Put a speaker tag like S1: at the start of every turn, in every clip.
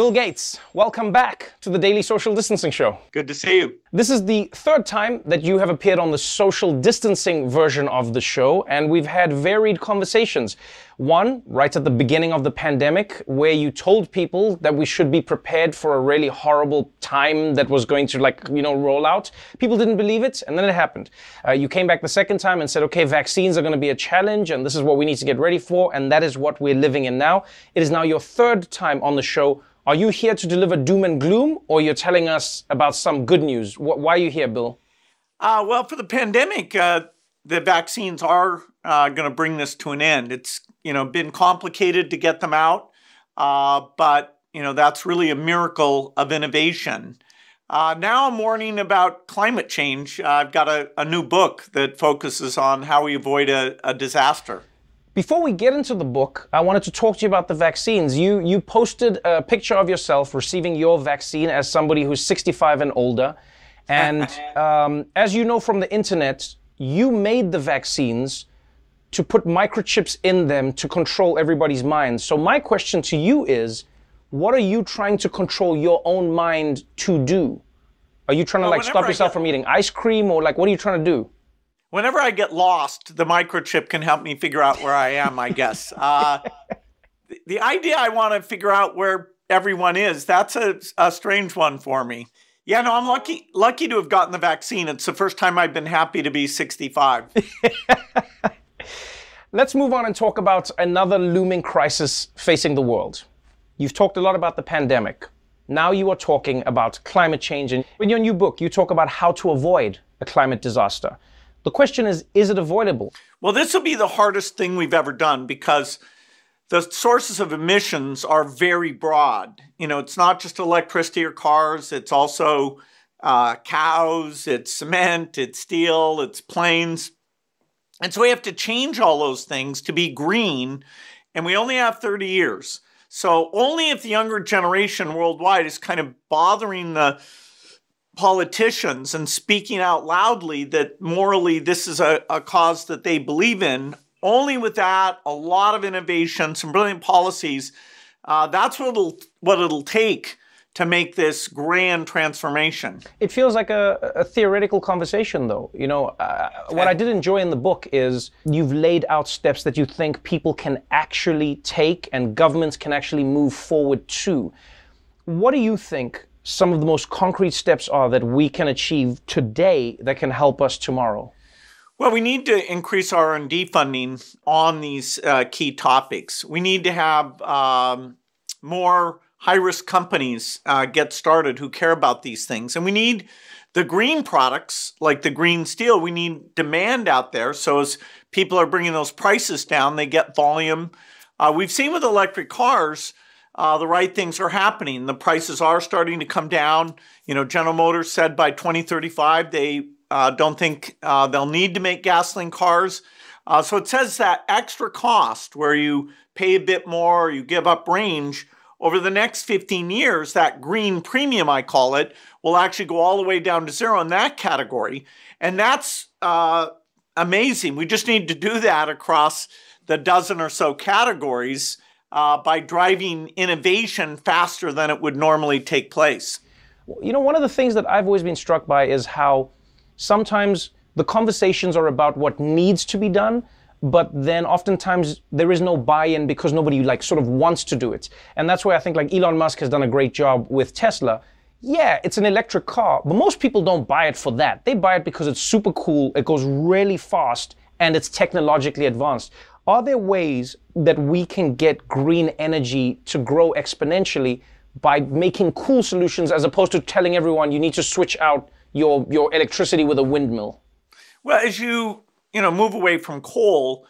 S1: Bill Gates, welcome back to the Daily Social Distancing Show.
S2: Good to see you.
S1: This is the third time that you have appeared on the social distancing version of the show, and we've had varied conversations. One, right at the beginning of the pandemic, where you told people that we should be prepared for a really horrible time that was going to, like, you know, roll out. People didn't believe it, and then it happened. Uh, you came back the second time and said, okay, vaccines are going to be a challenge, and this is what we need to get ready for, and that is what we're living in now. It is now your third time on the show are you here to deliver doom and gloom, or you're telling us about some good news? Why are you here, Bill?
S2: Uh, well, for the pandemic, uh, the vaccines are uh, going to bring this to an end. It's you know been complicated to get them out, uh, but you know that's really a miracle of innovation. Uh, now I'm warning about climate change. I've got a, a, new book that focuses on how we avoid a, a disaster.
S1: Before we get into the book, I wanted to talk to you about the vaccines. You you posted a picture of yourself receiving your vaccine as somebody who's 65 and older, and um, as you know from the internet, you made the vaccines to put microchips in them to control everybody's minds. So my question to you is, what are you trying to control your own mind to do? Are you trying to well, like stop yourself get... from eating ice cream, or like what are you trying to do?
S2: Whenever I get lost, the microchip can help me figure out where I am, I guess. Uh, the, the, idea I want to figure out where everyone is, that's a, a strange one for me. Yeah, no, I'm lucky lucky to have gotten the vaccine. It's the first time I've been happy to be 65.
S1: Let's move on and talk about another looming crisis facing the world. You've talked a lot about the pandemic. Now you are talking about climate change. And in your new book, you talk about how to avoid a climate disaster. The question is, is it avoidable?
S2: Well, this will be the hardest thing we've ever done because the sources of emissions are very broad. You know, it's not just electricity or cars, it's also uh, cows, it's cement, it's steel, it's planes. And so we have to change all those things to be green, and we only have 30 years. So only if the younger generation worldwide is kind of bothering the politicians and speaking out loudly that morally this is a, a cause that they believe in. Only with that, a lot of innovation, some brilliant policies. Uh, that's what it'll what it'll take to make this grand transformation.
S1: It feels like a, a theoretical conversation, though. You know, uh, what I did enjoy in the book is you've laid out steps that you think people can actually take and governments can actually move forward to. What do you think some of the most concrete steps are that we can achieve today that can help us tomorrow?
S2: Well, we need to increase R&D funding on these uh, key topics. We need to have um, more high-risk companies uh, get started who care about these things, and we need the green products like the green steel. We need demand out there, so as people are bringing those prices down, they get volume. Uh, we've seen with electric cars uh, the right things are happening. The prices are starting to come down. You know, General Motors said by 2035 they uh, don't think uh, they'll need to make gasoline cars. Uh, so it says that extra cost where you pay a bit more, or you give up range over the next 15 years, that green premium, I call it, will actually go all the way down to zero in that category. And that's uh, amazing. We just need to do that across the dozen or so categories uh, by driving innovation faster than it would normally take place.
S1: You know, one of the things that I've always been struck by is how sometimes the conversations are about what needs to be done, but then oftentimes there is no buy-in because nobody like sort of wants to do it. And that's why I think like Elon Musk has done a great job with Tesla. Yeah, it's an electric car, but most people don't buy it for that. They buy it because it's super cool, it goes really fast, and it's technologically advanced. Are there ways that we can get green energy to grow exponentially by making cool solutions as opposed to telling everyone you need to switch out your, your electricity with a windmill?
S2: Well, as you you know move away from coal,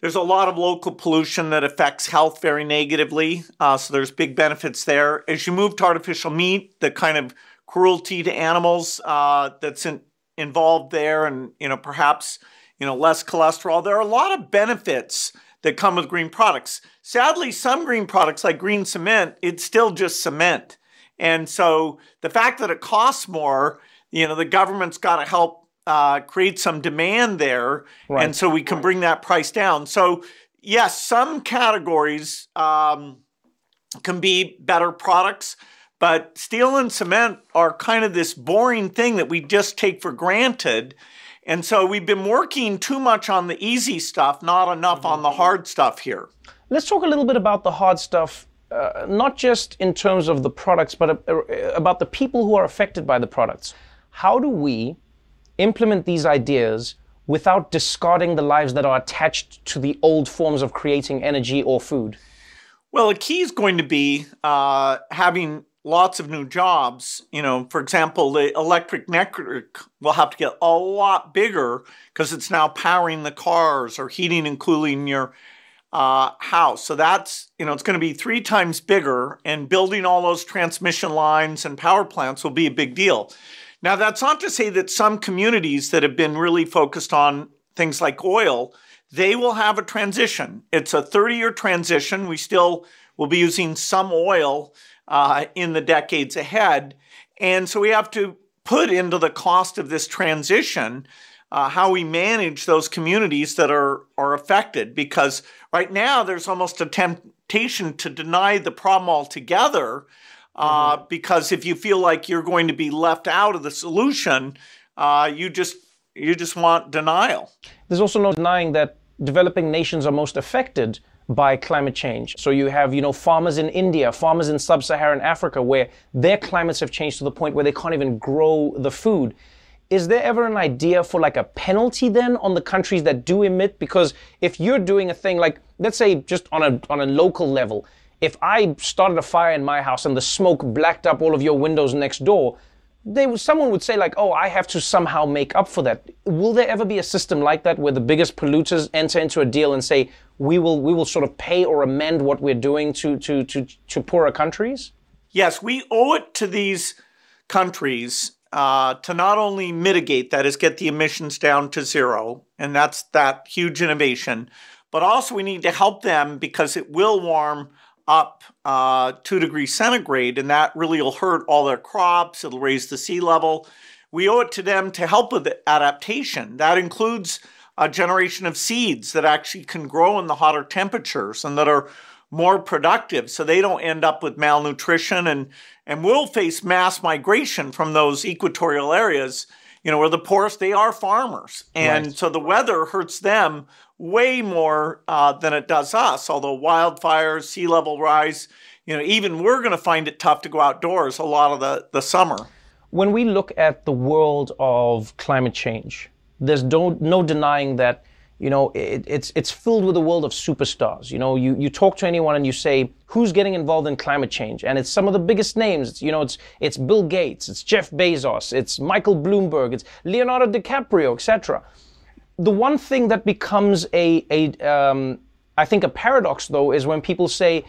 S2: there's a lot of local pollution that affects health very negatively. Uh, so there's big benefits there. As you move to artificial meat, the kind of cruelty to animals uh, that's in, involved there, and you know perhaps you know, less cholesterol. There are a lot of benefits that come with green products. Sadly, some green products like green cement, it's still just cement. And so the fact that it costs more, you know, the government's got to help uh, create some demand there. Right. And so we can bring that price down. So, yes, some categories um, can be better products, but steel and cement are kind of this boring thing that we just take for granted. And so we've been working too much on the easy stuff, not enough on the hard stuff here.
S1: Let's talk a little bit about the hard stuff, uh, not just in terms of the products, but uh, about the people who are affected by the products. How do we implement these ideas without discarding the lives that are attached to the old forms of creating energy or food?
S2: Well, a key is going to be uh, having lots of new jobs. You know, for example, the electric network will have to get a lot bigger because it's now powering the cars or heating and cooling your uh, house. So that's, you know, it's going to be three times bigger, and building all those transmission lines and power plants will be a big deal. Now, that's not to say that some communities that have been really focused on things like oil, they will have a transition. It's a 30 year transition. We still will be using some oil uh, in the decades ahead. And so we have to put into the cost of this transition uh, how we manage those communities that are, are affected. Because right now there's almost a temptation to deny the problem altogether. Uh, mm-hmm. Because if you feel like you're going to be left out of the solution, uh, you just you just want denial.
S1: There's also no denying that developing nations are most affected by climate change. So you have, you know, farmers in India, farmers in sub-Saharan Africa where their climates have changed to the point where they can't even grow the food. Is there ever an idea for like a penalty then on the countries that do emit? Because if you're doing a thing like, let's say just on a, on a local level, if I started a fire in my house and the smoke blacked up all of your windows next door, they someone would say like, oh, I have to somehow make up for that. Will there ever be a system like that where the biggest polluters enter into a deal and say we will we will sort of pay or amend what we're doing to to to to poorer countries?
S2: Yes, we owe it to these countries uh, to not only mitigate that is get the emissions down to zero, and that's that huge innovation, but also we need to help them because it will warm up uh, two degrees centigrade, and that really will hurt all their crops. It'll raise the sea level. We owe it to them to help with adaptation. That includes a generation of seeds that actually can grow in the hotter temperatures and that are more productive so they don't end up with malnutrition and and will face mass migration from those equatorial areas you know where the poorest they are farmers and right. so the weather hurts them way more uh, than it does us. Although wildfires, sea level rise, you know, even we're going to find it tough to go outdoors a lot of the, the summer.
S1: When we look at the world of climate change, there's no, no denying that you know it, it's it's filled with a world of superstars. You know you, you talk to anyone and you say who's getting involved in climate change? And it's some of the biggest names. It's, you know it's it's bill gates it's jeff bezos it's michael bloomberg it's leonardo dicaprio etc the one thing that becomes a, a um, I think a paradox though is when people say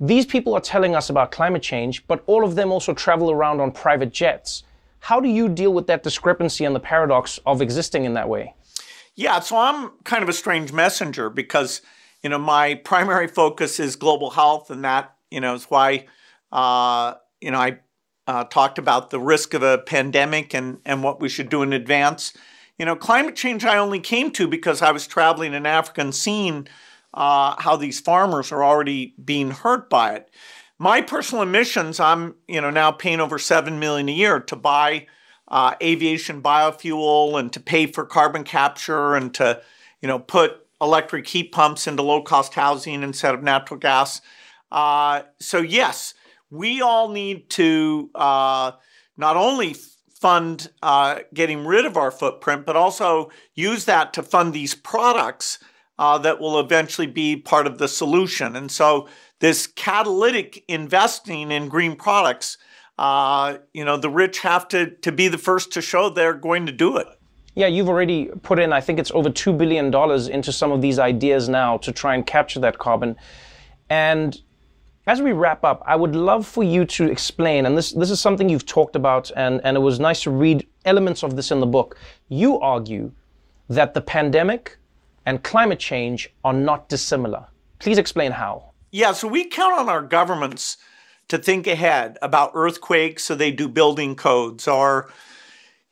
S1: these people are telling us about climate change, but all of them also travel around on private jets. How do you deal with that discrepancy and the paradox of existing in that way?
S2: Yeah, so I'm kind of a strange messenger because you know my primary focus is global health, and that you know is why uh, you know I uh, talked about the risk of a pandemic and and what we should do in advance. You know, climate change I only came to because I was traveling in Africa and seeing uh, how these farmers are already being hurt by it. My personal emissions, I'm you know now paying over seven million a year to buy uh, aviation biofuel and to pay for carbon capture and to you know put electric heat pumps into low cost housing instead of natural gas. Uh, so yes, we all need to uh, not only fund uh, getting rid of our footprint, but also use that to fund these products uh, that will eventually be part of the solution. And so, this catalytic investing in green products, uh, you know, the rich have to, to be the first to show they're going to do it.
S1: Yeah, you've already put in, I think it's over $2 billion into some of these ideas now to try and capture that carbon. And as we wrap up, I would love for you to explain, and this, this is something you've talked about, and, and it was nice to read elements of this in the book. You argue that the pandemic and climate change are not dissimilar. Please explain how.
S2: Yeah, so we count on our governments to think ahead about earthquakes, so they do building codes, or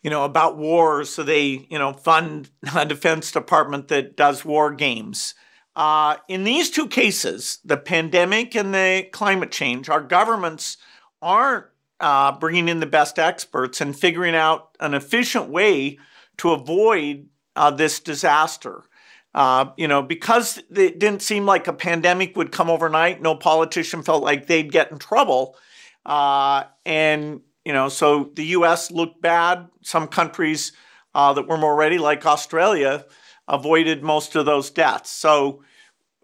S2: you know about wars, so they you know fund a defense department that does war games. Uh, in these two cases, the pandemic and the climate change, our governments aren't uh, bringing in the best experts and figuring out an efficient way to avoid uh, this disaster. Uh, you know, because it didn't seem like a pandemic would come overnight, no politician felt like they'd get in trouble. Uh, and, you know, so the US looked bad. Some countries uh, that were more ready, like Australia, avoided most of those deaths. So,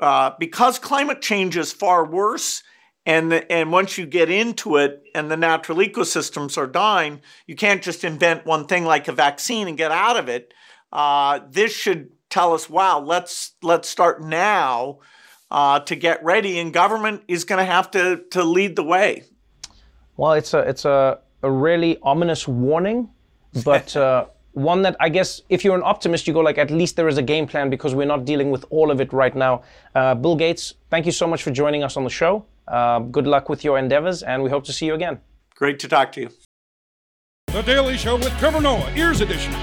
S2: uh, because climate change is far worse, and the, and once you get into it, and the natural ecosystems are dying, you can't just invent one thing like a vaccine and get out of it. Uh, this should tell us, wow, let's let's start now uh, to get ready, and government is going to have to to lead the way.
S1: Well, it's a it's a, a really ominous warning, but uh, one that I guess if you're an optimist, you go like at least there is a game plan because we're not dealing with all of it right now. Uh, Bill Gates, thank you so much for joining us on the show. Uh, good luck with your endeavors, and we hope to see you again.
S2: Great to talk to you.
S3: The Daily Show with Trevor Noah, Ears Edition.